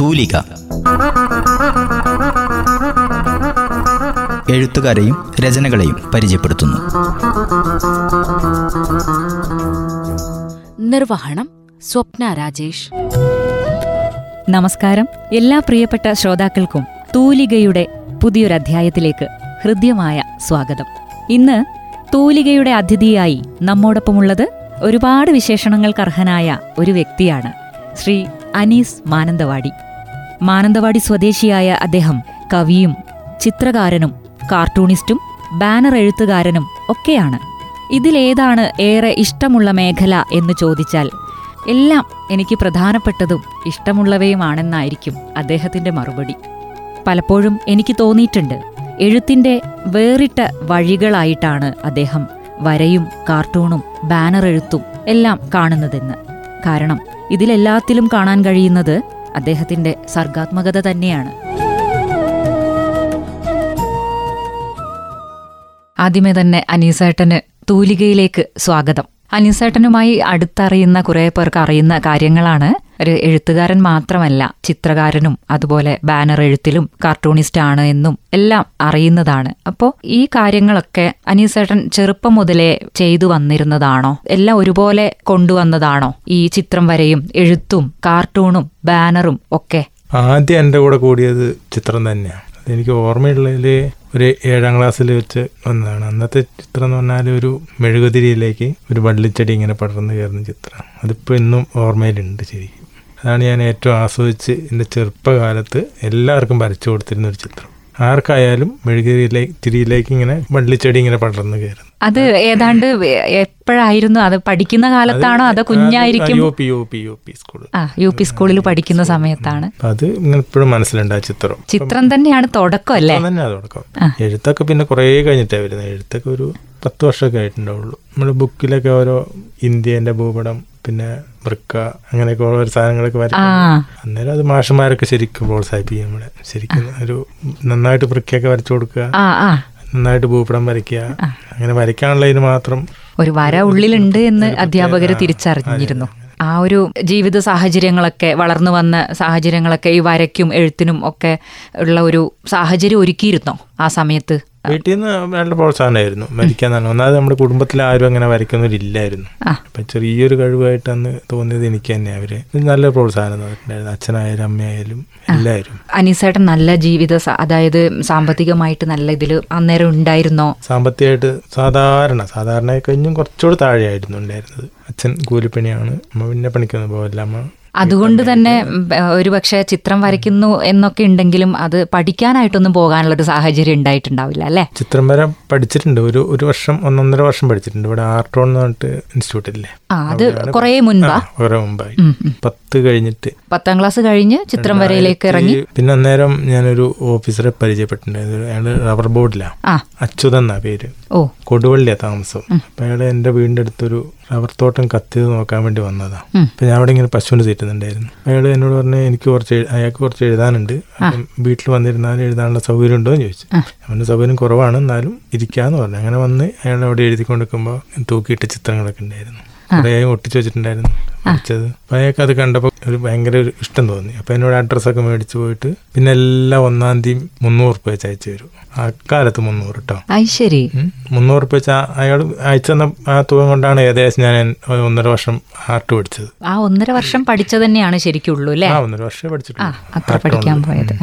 തൂലിക. എഴുത്തുകാരെയും രചനകളെയും പരിചയപ്പെടുത്തുന്നു. നിർവഹണം സ്വപ്ന രാജേഷ്. നമസ്കാരം. എല്ലാ പ്രിയപ്പെട്ട ശ്രോതാക്കൾക്കും തൂലികയുടെ പുതിയൊരധ്യായത്തിലേക്ക് ഹൃദ്യമായ സ്വാഗതം. ഇന്ന് തൂലികയുടെ അതിഥിയായി നമ്മോടൊപ്പമുള്ളത് ഒരുപാട് വിശേഷണങ്ങൾക്ക് അർഹനായ ഒരു വ്യക്തിയാണ് ശ്രീ അനീസ് മാനന്തവാടി. മാനന്തവാടി സ്വദേശിയായ അദ്ദേഹം കവിയും ചിത്രകാരനും കാർട്ടൂണിസ്റ്റും ബാനർ എഴുത്തുകാരനും ഒക്കെയാണ്. ഇതിലേതാണ് ഏറെ ഇഷ്ടമുള്ള മേഖല എന്ന് ചോദിച്ചാൽ എല്ലാം എനിക്ക് പ്രധാനപ്പെട്ടതും ഇഷ്ടമുള്ളവയുമാണെന്നായിരിക്കും അദ്ദേഹത്തിന്റെ മറുപടി. പലപ്പോഴും എനിക്ക് തോന്നിയിട്ടുണ്ട് എഴുത്തിന്റെ വേറിട്ട വഴികളായിട്ടാണ് അദ്ദേഹം വരയും കാർട്ടൂണും ബാനർ എഴുത്തും എല്ലാം കാണുന്നതെന്ന്. കാരണം ഇതിലെല്ലാത്തിലും കാണാൻ കഴിയുന്നത് അദ്ദേഹത്തിന്റെ സർഗാത്മകത തന്നെയാണ്. ആദ്യമേ തന്നെ അനീസേട്ടന് തൂലികയിലേക്ക് സ്വാഗതം. അനീസേട്ടനുമായി അടുത്തറിയുന്ന കുറേ പേർക്ക് അറിയുന്ന കാര്യങ്ങളാണ് ഒരു എഴുത്തുകാരൻ മാത്രമല്ല ചിത്രകാരനും അതുപോലെ ബാനർ എഴുത്തിലും കാർട്ടൂണിസ്റ്റ് ആണ് എന്നും എല്ലാം അറിയുന്നതാണ്. അപ്പോൾ ഈ കാര്യങ്ങളൊക്കെ അനീസേട്ടൻ ചെറുപ്പം മുതലേ ചെയ്തു വന്നിരുന്നതാണോ? എല്ലാം ഒരുപോലെ കൊണ്ടുവന്നതാണോ? ഈ ചിത്രം വരെയും എഴുത്തും കാർട്ടൂണും ബാനറും ഒക്കെ? ആദ്യം എന്റെ കൂടെ കൂടിയത് ചിത്രം തന്നെയാണ്. എനിക്ക് ഓർമ്മയുള്ളതിൽ ഒരു ഏഴാം ക്ലാസ്സിൽ വെച്ച് വന്നതാണ്. അന്നത്തെ ചിത്രം എന്ന് പറഞ്ഞാൽ ഒരു മെഴുകുതിരിയിലേക്ക് ഒരു വള്ളിച്ചെടി ഇങ്ങനെ പടർന്നു കയറുന്ന ചിത്രം. അതിപ്പോൾ ഇന്നും ഓർമ്മയിലുണ്ട് ശരിക്കും അതാണ് ഞാൻ ഏറ്റവും ആസ്വദിച്ച് എന്റെ ചെറുപ്പകാലത്ത് എല്ലാവർക്കും വരച്ചു കൊടുത്തിരുന്ന ഒരു ചിത്രം. ആർക്കായാലും മെഴുകുതിരിയിലേക്ക് തിരിയിലേക്ക് ഇങ്ങനെ വള്ളിച്ചെടി ഇങ്ങനെ പടർന്നു കയറുന്നു അത് ഏതാണ്ട് എപ്പോഴായിരുന്നു? അത് പഠിക്കുന്ന കാലത്താണോ? അതോ കുഞ്ഞായിരിക്കും? U P U P U P school ആ യു പി സ്കൂളിൽ പഠിക്കുന്ന സമയത്താണ്. അത് ഇങ്ങനെ ഇപ്പോഴും മനസ്സിലുണ്ട് ആ ചിത്രം. ചിത്രം തന്നെയാണ് തുടക്കം അല്ലേ? തന്നെ തുടക്കം. എഴുത്തൊക്കെ പിന്നെ കുറേ കഴിഞ്ഞിട്ടാണ് വരുന്നത്. എഴുത്തൊക്കെ ഒരു പത്ത് വർഷമൊക്കെ ആയിട്ടുണ്ടാവുള്ളൂ. നമ്മുടെ ബുക്കിലൊക്കെ ഓരോ ഇന്ത്യന്റെ ഭൂപടം പിന്നെ വൃക്ക അങ്ങനെയൊക്കെ ഓരോ സാധനങ്ങളൊക്കെ വരയ്ക്കും അന്നേരം അത് മാഷന്മാരൊക്കെ ശരിക്കും പ്രോത്സാഹിപ്പിക്കും നമ്മളെ ശരിക്കും ഒരു നന്നായിട്ട് വൃക്കയൊക്കെ വരച്ചു കൊടുക്കുക. നന്നായിട്ട് ഭൂപടം വരയ്ക്കുക. അങ്ങനെ വരയ്ക്കാനുള്ളതിന് മാത്രം ഒരു വര ഉള്ളിലുണ്ട് എന്ന് അധ്യാപകർ തിരിച്ചറിഞ്ഞിരുന്നു. ആ ഒരു ജീവിത സാഹചര്യങ്ങളൊക്കെ വളർന്നു വന്ന സാഹചര്യങ്ങളൊക്കെ ഈ വരയ്ക്കും എഴുത്തിനും ഒക്കെ ഉള്ള ഒരു സാഹചര്യം ഒരുക്കിയിരുന്നോ ആ സമയത്ത്? വീട്ടിൽ നിന്ന് നല്ല പ്രോത്സാഹനമായിരുന്നു വരയ്ക്കാൻ തന്നെ ഒന്നാമത് നമ്മുടെ കുടുംബത്തിൽ ആരും അങ്ങനെ വരയ്ക്കുന്നവരില്ലായിരുന്നു. അപ്പം ചെറിയൊരു കഴിവായിട്ട് അന്ന് തോന്നിയത് എനിക്ക് തന്നെ അവർ. നല്ല പ്രോത്സാഹനം തന്നിട്ടുണ്ടായിരുന്നു. അച്ഛനായാലും അമ്മയായാലും എല്ലാവരും. അനീസേട്ടൻ നല്ല ജീവിത അതായത് സാമ്പത്തികമായിട്ട് നല്ല ഇതിൽ അന്നേരം ഉണ്ടായിരുന്നോ? സാമ്പത്തികമായിട്ട് സാധാരണ സാധാരണ കഴിഞ്ഞും കുറച്ചുകൂടി താഴെയായിരുന്നു ഉണ്ടായിരുന്നത്. അച്ഛൻ കൂലിപ്പണിയാണ്. അമ്മ പിന്നെ പണിക്കൊന്നും പോകില്ല അമ്മ അതുകൊണ്ട് തന്നെ ഒരു പക്ഷേ ചിത്രം വരയ്ക്കുന്നു എന്നൊക്കെ ഉണ്ടെങ്കിലും അത് പഠിക്കാനായിട്ടൊന്നും പോകാനുള്ള ഒരു സാഹചര്യം ഉണ്ടായിട്ടുണ്ടാവില്ല അല്ലേ? ചിത്രം വരെ പഠിച്ചിട്ടുണ്ട്. ഒരു ഒരു വർഷം ഒന്നൊന്നര വർഷം പഠിച്ചിട്ടുണ്ട്. ഇവിടെ ആർട്ടോൺ എന്ന് പറഞ്ഞിട്ട് ഇൻസ്റ്റിറ്റ്യൂട്ട് ഇല്ലേ? ആ അത് കുറെ മുൻപാ? കുറെ മുമ്പായി. പത്ത് കഴിഞ്ഞിട്ട്. പത്താം ക്ലാസ് കഴിഞ്ഞ് ചിത്രം വരയിലേക്ക് ഇറങ്ങി? പിന്നെ അന്നേരം ഞാനൊരു ഓഫീസറെ പരിചയപ്പെട്ടിട്ടുണ്ടായിരുന്നു. അയാൾ റബ്ബർ ബോർഡിലാ. ആ. അച്യുതൻ എന്നാ പേര്. ഓ. കൊടുവള്ളിയാ താമസം. അപ്പൊ അയാൾ എന്റെ വീടിന്റെ അടുത്തൊരു റബ്ബർ തോട്ടം കത്തിയത് നോക്കാൻ വേണ്ടി വന്നതാ. അപ്പൊ ഞാൻ അവിടെ ഇങ്ങനെ പശുവിന് തീറ്റുന്നുണ്ടായിരുന്നു അയാൾ എന്നോട് പറഞ്ഞു എനിക്ക് കുറച്ച് അയാൾക്ക് കുറച്ച് എഴുതാനുണ്ട്. അപ്പം വീട്ടിൽ വന്നിരുന്നാൽ എഴുതാനുള്ള സൗകര്യം ഉണ്ടോ എന്ന് ചോദിച്ചു. അവന്റെ സൗകര്യം കുറവാണ് എന്നാലും ഇരിക്കാന്ന് പറഞ്ഞു. അങ്ങനെ വന്ന് അയാൾ അവിടെ എഴുതിക്കൊണ്ടിരിക്കുമ്പോൾ തൂക്കിയിട്ട ചിത്രങ്ങളൊക്കെ ഉണ്ടായിരുന്നു. കുറേ ഒട്ടിച്ചു വെച്ചിട്ടുണ്ടായിരുന്നു. വെച്ചത് അപ്പൊ അയാൾക്ക് അത് കണ്ടപ്പോൾ ഒരു ഭയങ്കര ഒരു ഇഷ്ടം തോന്നി. അപ്പൊ എന്നോട് അഡ്രസ്സൊക്കെ മേടിച്ചു പോയിട്ട് പിന്നെ എല്ലാം ഒന്നാം തീയതി മുന്നൂറ് രൂപ വെച്ച് അയച്ചു തരും. അക്കാലത്ത് മുന്നൂറ് കേട്ടോ ശരി. മുന്നൂറ് രൂപ വെച്ച് അയാൾ അയച്ചു തന്ന ആ തുക കൊണ്ടാണ് ഏകദേശം ഞാൻ ഒന്നര വർഷം ആർട്ട് പഠിച്ചത്. ആ ഒന്നര വർഷം പഠിച്ചത് തന്നെയാണ് ശരിക്കുള്ളൂ അല്ലേ? ആ ഒന്നര വർഷം പഠിച്ചിട്ടുണ്ട് അത്ര പഠിക്കാൻ പോയത്.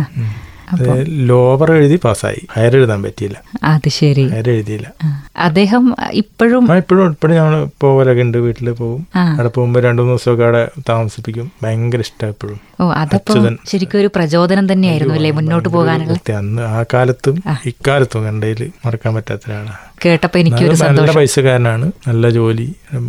അത് ലോവർ എഴുതി പാസ്സായി ഹയർ എഴുതാൻ പറ്റിയില്ല. അത് ശരി. ഹയർ എഴുതിയില്ല. അദ്ദേഹം ഇപ്പോഴും ഇപ്പോഴും ഇപ്പോഴും ഞങ്ങൾ പോകലൊക്കെ ഉണ്ട് വീട്ടിൽ പോകും. അവിടെ പോകുമ്പോൾ രണ്ടു മൂന്ന് ദിവസമൊക്കെ അവിടെ താമസിപ്പിക്കും. ഭയങ്കര ഇഷ്ടം എപ്പോഴും ഓ അതപ്പം അച്യുതൻ. ശരിക്കും ഒരു പ്രചോദനം തന്നെയായിരുന്നു അല്ലേ മുന്നോട്ട് പോകാനുള്ള അന്ന് ആ കാലത്തും ഇക്കാലത്തും കണ്ടതിൽ മറക്കാൻ പറ്റാത്ത ഒരാളാണ് കേട്ടപ്പോ എനിക്ക് ഒരു നല്ല പൈസക്കാരനാണ്. നല്ല ജോലി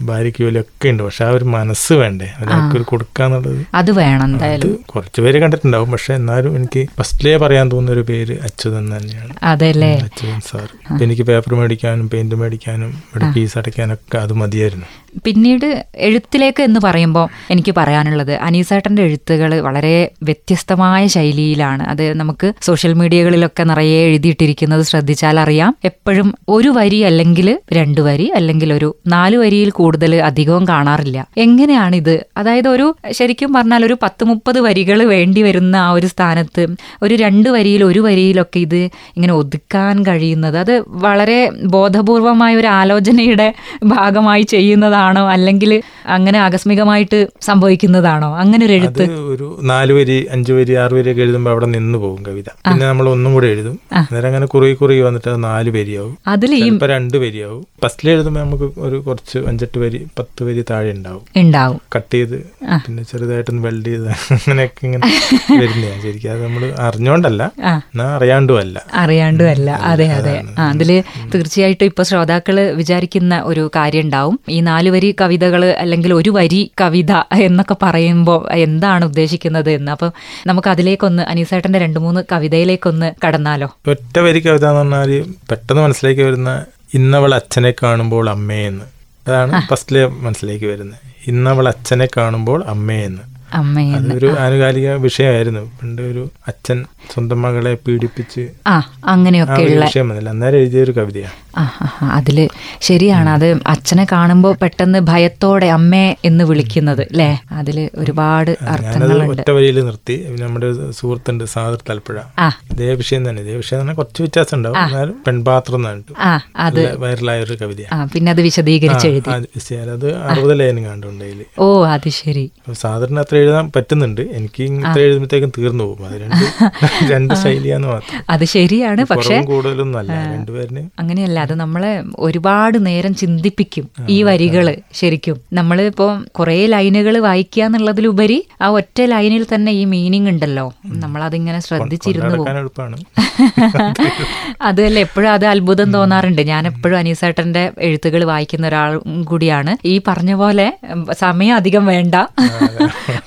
ഭാര്യയ്ക്ക് ജോലി ഒക്കെ ഉണ്ട്. പക്ഷെ ആ ഒരു മനസ്സ് വേണ്ടേ? ഒരാൾക്ക് ഒരു കൊടുക്കാന്നുള്ളത് അത് വേണം എന്തായാലും. കുറച്ച് പേര് കണ്ടിട്ടുണ്ടാവും. പക്ഷെ എന്നാലും എനിക്ക് ഫസ്റ്റിലേ പറയാൻ തോന്നുന്ന ഒരു പേര് അച്യുതൻ തന്നെയാണ്. അതെല്ലേ? അച്യുതൻ സാർ എനിക്ക് പേപ്പർ മേടിക്കാനും പെയിന്റ് മേടിക്കാനും ഇവിടെ ഫീസ് അടയ്ക്കാനൊക്കെ അത് മതിയായിരുന്നു. പിന്നീട് എഴുത്തിലേക്ക് എന്ന് പറയുമ്പോൾ എനിക്ക് പറയാനുള്ളത് അനീസേട്ടന്റെ എഴുത്തുകൾ വളരെ വ്യത്യസ്തമായ ശൈലിയിലാണ്. അത് നമുക്ക് സോഷ്യൽ മീഡിയകളിലൊക്കെ നിറയെ എഴുതിയിട്ടിരിക്കുന്നത് ശ്രദ്ധിച്ചാൽ അറിയാം. എപ്പോഴും ഒരു വരി അല്ലെങ്കിൽ രണ്ട് വരി അല്ലെങ്കിൽ ഒരു നാല് വരിയിൽ കൂടുതൽ അധികവും കാണാറില്ല. എങ്ങനെയാണിത്? അതായത് ഒരു ശരിക്കും പറഞ്ഞാൽ ഒരു പത്ത് മുപ്പത് വരികൾ വേണ്ടി വരുന്ന ആ ഒരു സ്ഥാനത്ത് ഒരു രണ്ട് വരിയിൽ ഒരു വരിയിലൊക്കെ ഇത് ഇങ്ങനെ ഒതുക്കാൻ കഴിയുന്നത്. അത് വളരെ ബോധപൂർവമായ ഒരു ആലോചനയുടെ ഭാഗമായി ചെയ്യുന്നതാണോ അല്ലെങ്കിൽ അങ്ങനെ ആകസ്മികമായിട്ട് സംഭവിക്കുന്നതാണോ? അങ്ങനെ ഒരു എഴുത്ത്. ഒരു നാല് വരി അഞ്ചു വരി ആറ് വരി ഒക്കെ എഴുതുമ്പോൾ അവിടെ നിന്ന് പോകും കവിത. പിന്നെ നമ്മൾ ഒന്നും കൂടെ എഴുതും. അന്നേരം അങ്ങനെ കുറുകി കുറുകി വന്നിട്ട് അത് നാല് വരിയാവും. അതിൽ ഇപ്പൊ രണ്ട് വരിയാവും. ഫസ്റ്റിൽ എഴുതുമ്പോൾ നമുക്ക് ഒരു കുറച്ച് അഞ്ചെട്ട് വരി പത്ത് വരി താഴെ ഉണ്ടാവും. ഉണ്ടാവും. കട്ട് ചെയ്ത് പിന്നെ ചെറുതായിട്ടൊന്ന് വെൽഡ് ചെയ്ത് അങ്ങനെയൊക്കെ ഇങ്ങനെ വരുന്നതാണ് ശരിക്കും അത് നമ്മൾ അറിഞ്ഞോണ്ടല്ല. അറിയാണ്ടുമല്ല. അറിയാണ്ടുമല്ല. അതെ അതെ. അതിൽ തീർച്ചയായിട്ടും ഇപ്പൊ ശ്രോതാക്കൾ വിചാരിക്കുന്ന ഒരു കാര്യം ഉണ്ടാവും. ഈ നാല് വരി കവിതകൾ അല്ലെങ്കിൽ ഒരു വരി കവിത എന്നൊക്കെ പറയുമ്പോൾ എന്താണ് ഉദ്ദേശിക്കുന്നത് എന്ന്. അപ്പം നമുക്ക് അതിലേക്കൊന്ന് അനീസേട്ടന്റെ രണ്ട് മൂന്ന് കവിതയിലേക്കൊന്ന് കടന്നാലോ? ഒറ്റ വരി കവിത എന്ന് പറഞ്ഞാൽ പെട്ടെന്ന് മനസ്സിലേക്ക് വരുന്ന ഇന്നവൾ അച്ഛനെ കാണുമ്പോൾ അമ്മയെന്ന് അതാണ് ഫസ്റ്റിലെ മനസ്സിലേക്ക് വരുന്നത്. ഇന്നവൾ അച്ഛനെ കാണുമ്പോൾ അമ്മയെന്ന് അമ്മയെന്ന് അതൊരു ആനുകാലിക വിഷയമായിരുന്നു. പണ്ട് ഒരു അച്ഛൻ സ്വന്തം മകളെ പീഡിപ്പിച്ച് ആ അങ്ങനെയൊക്കെയുള്ള വിഷയം അന്നേരം എഴുതിയ ഒരു കവിതയാണ് അതിൽ ശരിയാണ്. അത് അച്ഛനെ കാണുമ്പോൾ പെട്ടെന്ന് ഭയത്തോടെ അമ്മേ എന്ന് വിളിക്കുന്നത് അല്ലേ അതിൽ ഒരുപാട് ഒറ്റവരിയിൽ അർത്ഥങ്ങളുണ്ട്. ഒറ്റ വരിയിൽ നിർത്തി. നമ്മുടെ സുഹൃത്തുണ്ട് സാദർ തലപ്പുഴ ഇതേ വിഷയം തന്നെ. ഇതേ വിഷയം തന്നെ കുറച്ച് വ്യത്യാസം ഉണ്ടാവും. എന്നാലും പെൺപാത്രം അത് വൈറലായ ഒരു കവിതയാണ് പിന്നെ അത് വിശദീകരിച്ചു എഴുതി. അത് അറുപത് ലൈനും കണ്ടുണ്ടെങ്കിൽ ഓ അത് ശരി. സാദറിന് അത്ര എഴുതാൻ പറ്റുന്നുണ്ട്. എനിക്ക് ഇത്ര എഴുതുമ്പോഴത്തേക്കും തീർന്നു പോകും. അത് രണ്ട് രണ്ട് ശൈലിയാന്ന് മാത്രം. അത് ശരിയാണ്. പക്ഷെ കൂടുതലും നല്ല രണ്ടുപേരിന് അങ്ങനെയല്ല. അത് നമ്മളെ ഒരുപാട് നേരം ചിന്തിപ്പിക്കും ഈ വരികൾ ശരിക്കും. നമ്മൾ ഇപ്പോൾ കുറേ ലൈനുകൾ വായിക്കുക എന്നുള്ളതിലുപരി ആ ഒറ്റ ലൈനിൽ തന്നെ ഈ മീനിങ് ഉണ്ടല്ലോ. നമ്മൾ നമ്മളതിങ്ങനെ ശ്രദ്ധിച്ചിരുന്നു പോകും. അതല്ല എപ്പോഴും അത് അത്ഭുതം തോന്നാറുണ്ട്. ഞാൻ എപ്പോഴും അനീസേട്ടന്റെ എഴുത്തുകൾ വായിക്കുന്ന ഒരാൾ കൂടിയാണ്. ഈ പറഞ്ഞ പോലെ സമയം അധികം വേണ്ട.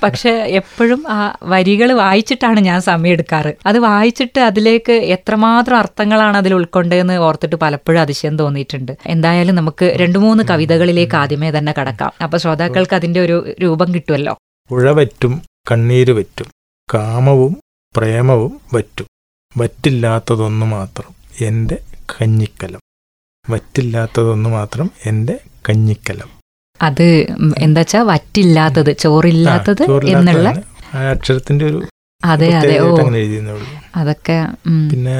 പക്ഷെ എപ്പോഴും ആ വരികൾ വായിച്ചിട്ടാണ് ഞാൻ സമയം എടുക്കാറ്. അത് വായിച്ചിട്ട് അതിലേക്ക് എത്രമാത്രം അർത്ഥങ്ങളാണ് അതിൽ ഉൾക്കൊണ്ടതെന്ന് ഓർത്തിട്ട് പലപ്പോഴും അതിശയം തോന്നിയിട്ടുണ്ട്. എന്തായാലും നമുക്ക് രണ്ടു മൂന്ന് കവിതകളിലേക്ക് ആദ്യമേ തന്നെ കടക്കാം. അപ്പൊ ശ്രോതാക്കൾക്ക് അതിന്റെ ഒരു രൂപം കിട്ടുമല്ലോ പുഴ വറ്റും കണ്ണീര് വറ്റും കാമവും പ്രേമവും വറ്റും. വറ്റില്ലാത്തതൊന്നു മാത്രം എന്റെ കഞ്ഞിക്കലം. വറ്റില്ലാത്തതൊന്നു മാത്രം എന്റെ കഞ്ഞിക്കലം. അത് എന്താ എന്താച്ചാ വറ്റില്ലാത്തത് ചോറില്ലാത്തത് എന്നുള്ള അക്ഷരത്തിന്റെ ഒരു അതെ അതെ. ഓ. അതൊക്കെ പിന്നെ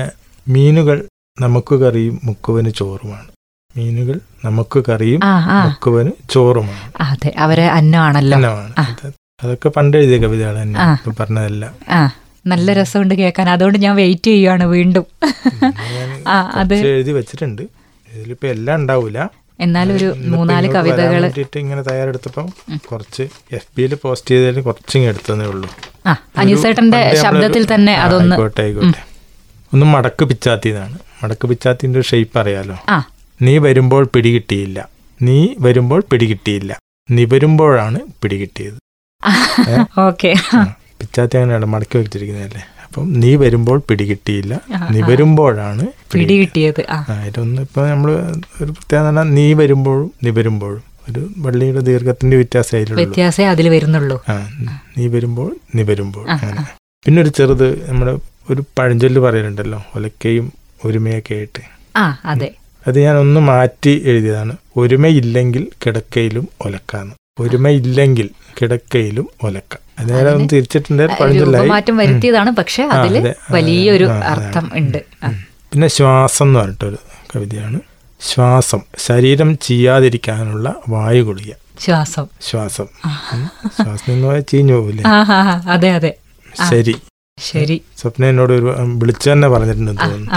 മീനുകൾ നമുക്ക് കറിയും മുക്കുവന് ചോറുമാണ്. മീനുകൾ നമുക്ക് കറിയും മുക്കുവന് ചോറുമാണ്. അതെ അവരെ അന്നമാണല്ലോ. അന്നമാണ്. അതൊക്കെ പണ്ട് എഴുതിയ കവിതകൾ തന്നെ ആ. പറഞ്ഞതല്ല. നല്ല രസമുണ്ട് കേൾക്കാൻ. അതുകൊണ്ട് ഞാൻ വെയിറ്റ് ചെയ്യുകയാണ് വീണ്ടും. എഴുതി വെച്ചിട്ടുണ്ട്. ഇതിലിപ്പോ എല്ലാം ഉണ്ടാവൂല. എന്നാലും ഒരു ഇന്നിപ്പോ മൂന്നാൽ കവിതകൾ ഇങ്ങനെ തയ്യാറെടുത്തപ്പം കുറച്ച് എഫ് ബിയിൽ പോസ്റ്റ് ചെയ്തതിൽ കുറച്ച് എടുത്തതേ ഉള്ളൂ. ആ അനീസേട്ടന്റെ ശബ്ദത്തിൽ തന്നെ അതൊന്ന് ഒന്ന് മടക്ക് പിച്ചാത്തിന്നാണ്. മടക്ക് പിച്ചാത്തിന്റെ ഷേപ്പ് അറിയാലോ? നീ വരുമ്പോൾ പിടികിട്ടിയില്ല നീ വരുമ്പോൾ പിടികിട്ടിയില്ല നീ വരുമ്പോഴാണ് പിടികിട്ടിയത് ഓക്കെ. പിച്ചാത്തി അങ്ങനെയാണ് മടക്കി വെച്ചിരിക്കുന്നതല്ലേ? അപ്പം നീ വരുമ്പോൾ പിടികിട്ടിയില്ല നീ വരുമ്പോഴാണ് പിടി പിടികിട്ടിയത് ഇതൊന്ന് ഇപ്പൊ നമ്മൾ ഒരു പ്രത്യേകത പറഞ്ഞാൽ നീ വരുമ്പോഴും നീ വരുമ്പോഴും ഒരു വള്ളിയുടെ ദീർഘത്തിന്റെ വ്യത്യാസം അതിലുള്ളൂ വ്യത്യാസമേ അതിൽ വരുന്നുള്ളൂ. ആ നീ വരുമ്പോൾ നീ വരുമ്പോൾ അങ്ങനെ. പിന്നെ ഒരു ചെറുത് നമ്മുടെ ഒരു പഴഞ്ചൊല്ല് പറയലുണ്ടല്ലോ ഒലക്കയും ഒരുമയൊക്കെ ആയിട്ട്. ആ അതെ. അത് ഞാൻ ഒന്ന് മാറ്റി എഴുതിയതാണ്. ഒരുമയില്ലെങ്കിൽ കിടക്കയിലും ഒലക്കാന്ന്. ഒരുമയില്ലെങ്കിൽ കിടക്കയിലും ഒലക്ക. ഒന്ന് തിരിച്ചിട്ടുണ്ട് മാറ്റം വരുത്തിയതാണ്. പക്ഷെ അതിൽ വലിയൊരു അർത്ഥം ഉണ്ട്. പിന്നെ ശ്വാസം എന്ന് പറഞ്ഞിട്ടൊരു കവിതയാണ്. ശ്വാസം ശരീരം ചെയ്യാതിരിക്കാനുള്ള വായു ഗുളിക ശ്വാസം. ശ്വാസം ശ്വാസം എന്ന് പറയാൻ ചീഞ്ഞു പോകില്ലേ അതെ അതെ. ശരി. ശരി. സ്വപ്ന എന്നോട് ഒരു വിളിച്ചു തന്നെ പറഞ്ഞിട്ടുണ്ടെന്ന് തോന്നുന്നു.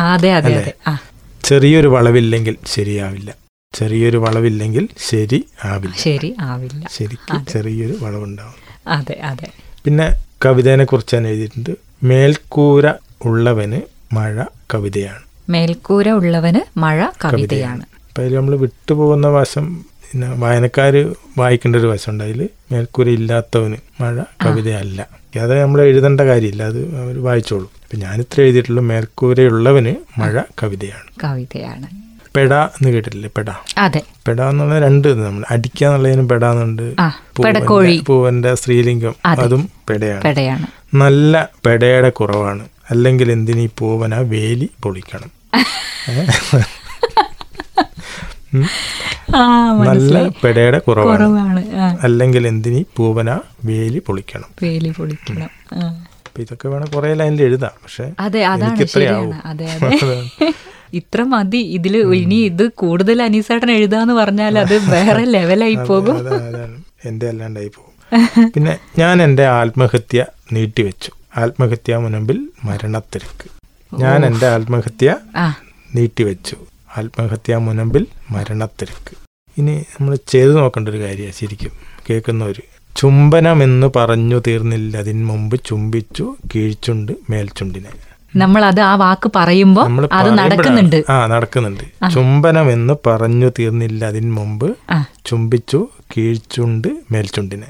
ചെറിയൊരു വളവില്ലെങ്കിൽ ശരിയാവില്ല. ചെറിയൊരു വളവില്ലെങ്കിൽ ശരി ആവില്ല. ശരി ആവില്ല. ശരിക്കും ചെറിയൊരു വളവുണ്ടാവും. അതെ അതെ. പിന്നെ കവിതേനെ കുറിച്ച് ഞാൻ എഴുതിയിട്ടുണ്ട്. മേൽക്കൂര ഉള്ളവന് മഴ കവിതയാണ്. മേൽക്കൂര ഉള്ളവന് മഴ കവിതയാണ്. അപ്പം അതിൽ നമ്മൾ വിട്ടുപോകുന്ന വശം പിന്നെ വായനക്കാർ വായിക്കേണ്ട ഒരു വശമുണ്ട് അതിൽ മേൽക്കൂര ഇല്ലാത്തവന് മഴ കവിതയല്ല. അത് നമ്മൾ എഴുതേണ്ട കാര്യമില്ല. അത് അവർ വായിച്ചോളൂ. അപ്പം ഞാനിത്ര എഴുതിയിട്ടുള്ള. മേൽക്കൂരയുള്ളവന് മഴ കവിതയാണ്. കവിതയാണ്. പെട എന്ന് കേട്ടിട്ടില്ലേ? പെട. അതെ. പെട എന്നുള്ള രണ്ട് നമ്മൾ. അടിക്കുക പെടാന്നുണ്ട്. പെട എന്നുണ്ട് പൂവന്റെ- സ്ത്രീലിംഗം. അതും. പെടയാണ്. പെടയാണ്. നല്ല പെടയുടെ കുറവാണ്. അല്ലെങ്കിൽ എന്തിനീ പൂവന വേലി പൊളിക്കണം? നല്ല പെടയുടെ കുറവാണ്. അല്ലെങ്കിൽ എന്തിനു പൂവന വേലി പൊളിക്കണം? വേലി പൊളിക്കണം ഇതൊക്കെ വേണം കുറെ ലൈനിൽ എഴുതാം. പക്ഷെ അതെ അതാണ് അതെ ഇത്ര മതി. ഇതിൽ ഇനി ഇത് കൂടുതൽ അനീസേട്ടൻ എഴുതാന്ന് പറഞ്ഞാൽ അത് വേറെ ലെവലായി പോകും. എന്റെ അല്ലാണ്ടായി പോകും. പിന്നെ ഞാൻ എന്റെ ആത്മഹത്യ നീട്ടിവെച്ചു. ആത്മഹത്യ മുനമ്പിൽ മരണത്തിരക്ക് ഞാൻ എന്റെ ആത്മഹത്യ നീട്ടിവെച്ചു. ആത്മഹത്യ മുനമ്പിൽ മരണത്തിരക്ക് ഇനി നമ്മൾ ചെയ്തു നോക്കേണ്ട ഒരു കാര്യമാണ് ശരിക്കും. ചുംബനം എന്ന് പറഞ്ഞു തീർന്നില്ല. അതിന് മുമ്പ് ചുംബിച്ചു കീഴ്ച്ചുണ്ട് മേൽച്ചുണ്ടിനെ. നമ്മൾ അത് ആ വാക്ക് പറയുമ്പോൾ അത് നടക്കുന്നുണ്ട്. ആ നടക്കുന്നുണ്ട്. ചുംബനം എന്ന് പറഞ്ഞു തീർന്നില്ല അതിന് മുമ്പ്. ചുംബിച്ചു കീഴ്ചുണ്ട് മേൽച്ചുണ്ടിനെ.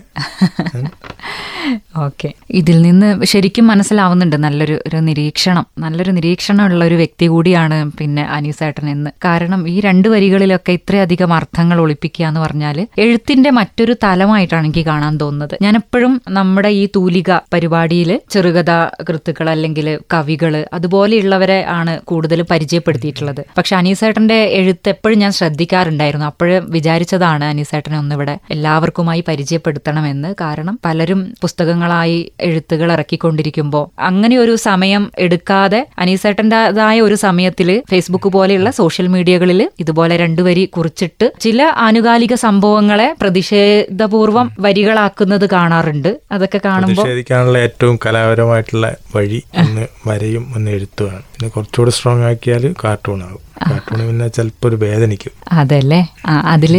ഓക്കെ. ഇതിൽ നിന്ന് ശരിക്കും മനസ്സിലാവുന്നുണ്ട് നല്ലൊരു ഒരു നിരീക്ഷണം. നല്ലൊരു നിരീക്ഷണമുള്ള ഒരു വ്യക്തി കൂടിയാണ് പിന്നെ അനീസേട്ടൻ എന്ന്. കാരണം ഈ രണ്ട് വരികളിലൊക്കെ ഇത്രയധികം അർത്ഥങ്ങൾ ഒളിപ്പിക്കുക എന്ന് പറഞ്ഞാൽ എഴുത്തിന്റെ മറ്റൊരു തലമായിട്ടാണ് എനിക്ക് കാണാൻ തോന്നുന്നത്. ഞാനെപ്പോഴും നമ്മുടെ ഈ തൂലിക പരിപാടിയിൽ ചെറുകഥ കൃത്തുക്കൾ അല്ലെങ്കിൽ കവികൾ അതുപോലെയുള്ളവരെ ആണ് കൂടുതൽ പരിചയപ്പെടുത്തിയിട്ടുള്ളത്. പക്ഷെ അനീസേട്ടന്റെ എഴുത്ത് എപ്പോഴും ഞാൻ ശ്രദ്ധിക്കാറുണ്ടായിരുന്നു. അപ്പോഴും വിചാരിച്ചതാണ് അനീസേട്ടനെ ഒന്നിവിടെ എല്ലാവർക്കുമായി പരിചയപ്പെടുത്തണമെന്ന് കാരണം പലരും പുസ്തകങ്ങളായി എഴുത്തുകൾ ഇറക്കിക്കൊണ്ടിരിക്കുമ്പോൾ അങ്ങനെ ഒരു സമയം എടുക്കാതെ അനീസേട്ടന്റെതായ ഒരു സമയത്തിൽ ഫേസ്ബുക്ക് പോലെയുള്ള സോഷ്യൽ മീഡിയകളിൽ ഇതുപോലെ രണ്ടു വരി കുറിച്ചിട്ട് ചില ആനുകാലിക സംഭവങ്ങളെ പ്രതിഷേധപൂർവം വരികളാക്കുന്നത് കാണാറുണ്ട്. അതൊക്കെ കാണുമ്പോൾ ഏറ്റവും കലാപരമായിട്ടുള്ള വഴി ഒന്ന് വരയും ഒന്ന് എഴുത്തുമാണ്. പിന്നെ കുറച്ചുകൂടി സ്ട്രോങ് ആക്കിയാൽ കാർട്ടൂൺ ആകും. കാർട്ടൂൺ പിന്നെ ചിലപ്പോൾ ഒരു വേദനിക്കും അതല്ലേ? അതിൽ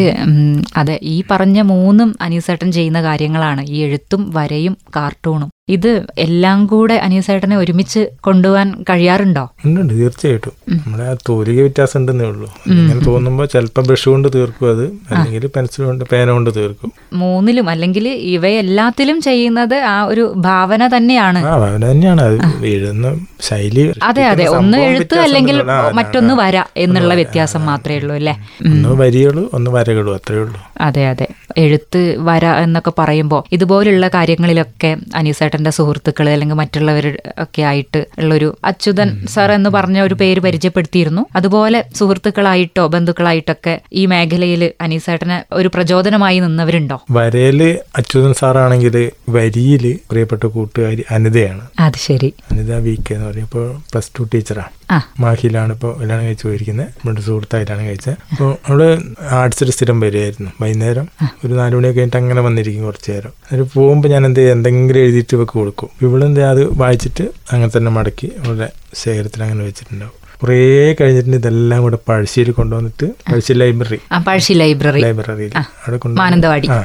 അതെ ഈ പറഞ്ഞ മൂന്നും അനീസേട്ടൻ ചെയ്യുന്ന കാര്യങ്ങളാണ്. ഈ എഴുത്തും വരയും കാർട്ടൂണും ഇത് എല്ലാം കൂടെ അനീസേട്ടനെ ഒരുമിച്ച് കൊണ്ടുപോകാൻ കഴിയാറുണ്ടോ? ഉണ്ട് തീർച്ചയായിട്ടും. നമ്മുടെ ആ തോലിക വ്യത്യാസം ഉണ്ടെന്നേ ഉള്ളൂ. ഇങ്ങനെ തോന്നുമ്പോൾ ചിലപ്പോൾ ബ്രഷ് കൊണ്ട് തീർക്കും അത് അല്ലെങ്കിൽ പെൻസിൽ കൊണ്ട് പേന കൊണ്ട് തീർക്കും. മൂന്നിലും അല്ലെങ്കിൽ ഇവയെല്ലാത്തിലും ചെയ്യുന്നത് ആ ഒരു ഭാവന തന്നെയാണ്. ആ അവന് തന്നെയാണ്. അത് എഴുതുന്ന ശൈലി അതെ അതെ. ഒന്ന് എഴുത്ത് അല്ലെങ്കിൽ. മറ്റൊന്ന് വര എന്നുള്ള വ്യത്യാസം മാത്രമേ ഉള്ളൂ അല്ലേ. ഒന്ന് വരികളും ഒന്ന് വരകളും അത്രേ ഉള്ളൂ. അതെ അതെ. എഴുത്ത് വര എന്നൊക്കെ പറയുമ്പോൾ ഇതുപോലുള്ള കാര്യങ്ങളിലൊക്കെ അനീസേട്ടന്റെ സുഹൃത്തുക്കൾ അല്ലെങ്കിൽ മറ്റുള്ളവർ ഒക്കെ ആയിട്ട് ഉള്ളൊരു അച്യുതൻ സാർ എന്ന് പറഞ്ഞ ഒരു പേര് പരിചയപ്പെടുത്തിയിരുന്നു. അതുപോലെ സുഹൃത്തുക്കളായിട്ടോ ബന്ധുക്കളായിട്ടൊക്കെ ഈ മേഖലയിൽ അനീസേട്ടന് ഒരു പ്രചോദനമായി നിന്നവരുണ്ടോ? വരയിൽ അച്യുതൻ സാറാണെങ്കിൽ വരിയിൽ പ്രിയപ്പെട്ട കൂട്ടുകാരി അനിതയാണ്. അത് ശരി. അനിത വി കെ എന്ന് പറയും. ഇപ്പോൾ പ്ലസ് ടു ടീച്ചറാണ് മാഹിയിലാണ് ഇപ്പോൾ കല്യാണം കഴിച്ചു പോയിരിക്കുന്നത് നമ്മുടെ സുഹൃത്തായിട്ടാണ് കഴിച്ചത് അപ്പോൾ അവൾ ആർട്സിൽ സ്ഥിരം വരുമായിരുന്നു വൈകുന്നേരം ഒരു നാല് മണിയൊക്കെ കഴിഞ്ഞിട്ട് അങ്ങനെ വന്നിരിക്കും കുറച്ച് നേരം. അതിൽ പോകുമ്പോൾ ഞാൻ എന്ത് ചെയ്യും? എന്തെങ്കിലും എഴുതിയിട്ട് ഇവക്ക് കൊടുക്കും. ഇവളെന്ത് അത് വായിച്ചിട്ട് അങ്ങനെ തന്നെ മടക്കി അവളുടെ ശേഖരത്തിൽ അങ്ങനെ വെച്ചിട്ടുണ്ടാവും. കുറേ കഴിഞ്ഞിട്ട് ഇതെല്ലാം കൂടെ പഴശ്ശിയിൽ കൊണ്ടുവന്നിട്ട് പഴശ്ശി ലൈബ്രറി. പഴശ്ശി ലൈബ്രറി. ലൈബ്രറിയിൽ. അവിടെ കൊണ്ടുവന്നു മാനന്തവാടി. ആ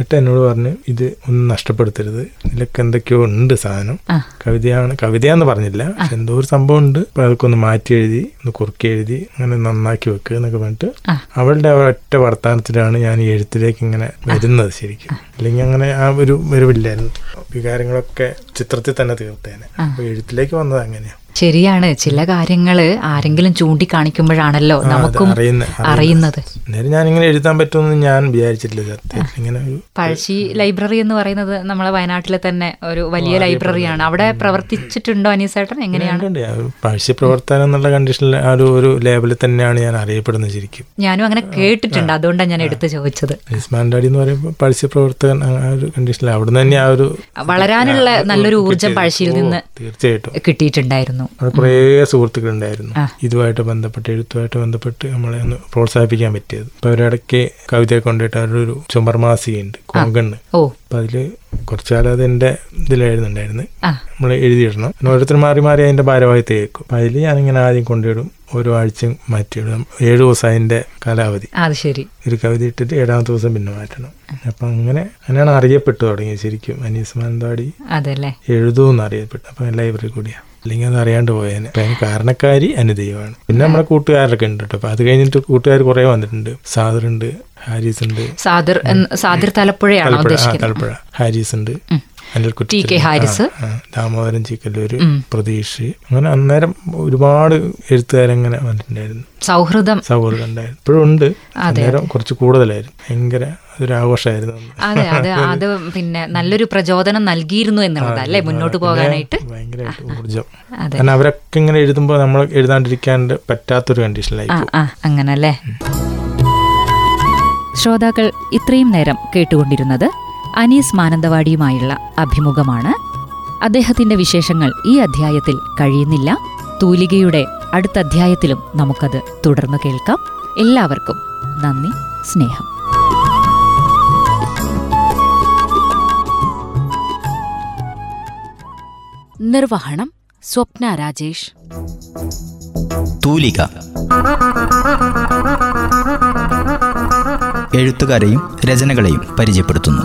എന്നിട്ട് എന്നോട് പറഞ്ഞു ഇത് ഒന്നും നഷ്ടപ്പെടുത്തരുത്. ഇതിലൊക്കെ എന്തൊക്കെയോ ഉണ്ട് സാധനം. കവിതയാണ് കവിതയാന്ന് പറഞ്ഞില്ല. പക്ഷെ എന്തോ ഒരു സംഭവം ഉണ്ട്. അപ്പൊ അതൊക്കെ ഒന്ന് മാറ്റി എഴുതി ഒന്ന് കുറുക്കി എഴുതി അങ്ങനെ നന്നാക്കി വെക്കുക എന്നൊക്കെ പറഞ്ഞിട്ട് അവളുടെ ഒറ്റ വർത്തമാനത്തിലാണ് ഞാൻ ഈ എഴുത്തിലേക്ക് ഇങ്ങനെ വരുന്നത് ശരിക്കും. അല്ലെങ്കിൽ അങ്ങനെ ആ ഒരു വരവില്ലായിരുന്നു. വികാരങ്ങളൊക്കെ ചിത്രത്തിൽ തന്നെ തീർത്തേനെ. അപ്പൊ എഴുത്തിലേക്ക് വന്നത് അങ്ങനെയാ. ശരിയാണ്. ചില കാര്യങ്ങൾ ആരെങ്കിലും ചൂണ്ടിക്കാണിക്കുമ്പോഴാണല്ലോ നമുക്കും അറിയുന്നത്. ഞാൻ ഇങ്ങനെ എഴുതാൻ പറ്റുമെന്ന് ഞാൻ വിചാരിച്ചിട്ടില്ല. ഇങ്ങനെ പഴശ്ശി ലൈബ്രറി എന്ന് പറയുന്നത് നമ്മളെ വയനാട്ടിലെ തന്നെ ഒരു വലിയ ലൈബ്രറിയാണ്. അവിടെ പ്രവർത്തിച്ചിട്ടുണ്ടോ. അനീസേട്ടൻ എങ്ങനെയാണ്. പഴശ്ശി പ്രവർത്തനം എന്നുള്ള കണ്ടീഷനിൽ ആ ഒരു ഒരു ലേബലിൽ തന്നെയാണ് ഞാൻ അറിയപ്പെടുന്നത് ശരിക്കും. ഞാനും അങ്ങനെ കേട്ടിട്ടുണ്ട്. അതുകൊണ്ടാണ് ഞാൻ എടുത്തു ചോദിച്ചത്. ഡാഡി എന്ന് പറയുമ്പോൾ പഴശ്ശി പ്രവർത്തകൻ ആ ഒരു കണ്ടീഷനിൽ അവിടെ തന്നെ ആ ഒരു വളരാനുള്ള നല്ലൊരു ഊർജം. പഴശ്ശിയിൽ നിന്ന് തീർച്ചയായിട്ടും. കിട്ടിയിട്ടുണ്ടായിരുന്നു. അവിടെ കുറേ സുഹൃത്തുക്കളുണ്ടായിരുന്നു. ഇതുമായിട്ട് ബന്ധപ്പെട്ട് എഴുത്തുമായിട്ട് ബന്ധപ്പെട്ട് നമ്മളെ ഒന്ന് പ്രോത്സാഹിപ്പിക്കാൻ പറ്റിയത്. അപ്പൊ അവരിടയ്ക്ക് കവിതയെ കൊണ്ടിട്ട് അവരുടെ ഒരു ചുമർമാസികയുണ്ട് കോങ്കണ്ണ് ഓ. അപ്പൊ അതിൽ കുറച്ചുകാലം അത് എന്റെ ഇതിലായിരുന്നുണ്ടായിരുന്നു നമ്മൾ എഴുതിയിടണം. ഓരോരുത്തർ മാറി മാറി അതിന്റെ ഭാരവാഹിത്തെ കേൾക്കും. അപ്പൊ അതിൽ ഞാനിങ്ങനെ ആദ്യം കൊണ്ടിടും ഓരോ ആഴ്ചയും മാറ്റിയിടും. ഏഴു ദിവസം അതിന്റെ കാലാവധി. അത് ശരി. ഒരു കവിത ഇട്ടിട്ട് ഏഴാമത്തെ ദിവസം പിന്നെ മാറ്റണം. അപ്പൊ അങ്ങനെ അങ്ങനെയാണ് അറിയപ്പെട്ടു തുടങ്ങിയത് ശരിക്കും. അനീസ് മാനന്താടി എഴുതൂന്ന് അറിയപ്പെട്ടു അപ്പൊ ലൈബ്രറി കൂടിയാ. അല്ലെങ്കിൽ അത് അറിയാണ്ട് പോയേനെ. അപ്പം അതിന് കാരണക്കാരി അനുദൈവമാണ് പിന്നെ നമ്മുടെ കൂട്ടുകാരൊക്കെ ഉണ്ട് കേട്ടോ അപ്പം അത് കഴിഞ്ഞിട്ട് കൂട്ടുകാർ കുറേ വന്നിട്ടുണ്ട്. സാദർ ഉണ്ട് ഹാരിസ് ഉണ്ട് സാദർ സാദർ തലപ്പുഴയാണോ തലപ്പുഴ ഹാരിസ് ഉണ്ട് ടി കെ ഹാരിസ്. ദാമോദരൻ ചീക്കല്ലൂര് പ്രതീഷ്. അങ്ങനെ അന്നേരം ഒരുപാട് എഴുത്തുകാരങ്ങനെ വന്നിട്ടുണ്ടായിരുന്നു. സൗഹൃദം. സൗഹൃദം ഉണ്ടായിരുന്നു. ഇപ്പോഴും ഉണ്ട്. അന്നേരം കുറച്ച് കൂടുതലായിരുന്നു. ഭയങ്കര ഒരു ആഘോഷമായിരുന്നു അതെ അതെ അത് പിന്നെ നല്ലൊരു പ്രചോദനം നൽകിയിരുന്നു എന്നുള്ളത് അല്ലേ മുന്നോട്ട് പോകാനായിട്ട്. ഭയങ്കരമായിട്ട് ഊർജം അതെ. കാരണം അവരൊക്കെ ഇങ്ങനെ എഴുതുമ്പോൾ നമ്മൾ എഴുതാണ്ടിരിക്കാണ്ട് പറ്റാത്തൊരു കണ്ടീഷനിലായി. ആ അങ്ങനല്ലേ? ശ്രോതാക്കൾ ഇത്രയും നേരം കേട്ടുകൊണ്ടിരുന്നത് അനീസ് മാനന്തവാടിയുമായുള്ള അഭിമുഖമാണ്. അദ്ദേഹത്തിന്റെ വിശേഷങ്ങൾ ഈ അധ്യായത്തിൽ കഴിയുന്നില്ല. തൂലികയുടെ അടുത്ത അധ്യായത്തിലും നമുക്കത് തുടർന്ന് കേൾക്കാം. എല്ലാവർക്കും നന്ദി സ്നേഹം. നിർവഹണം സ്വപ്ന രാജേഷ്. തൂലിക. എഴുത്തുകാരെയും രചനകളെയും പരിചയപ്പെടുത്തുന്നു.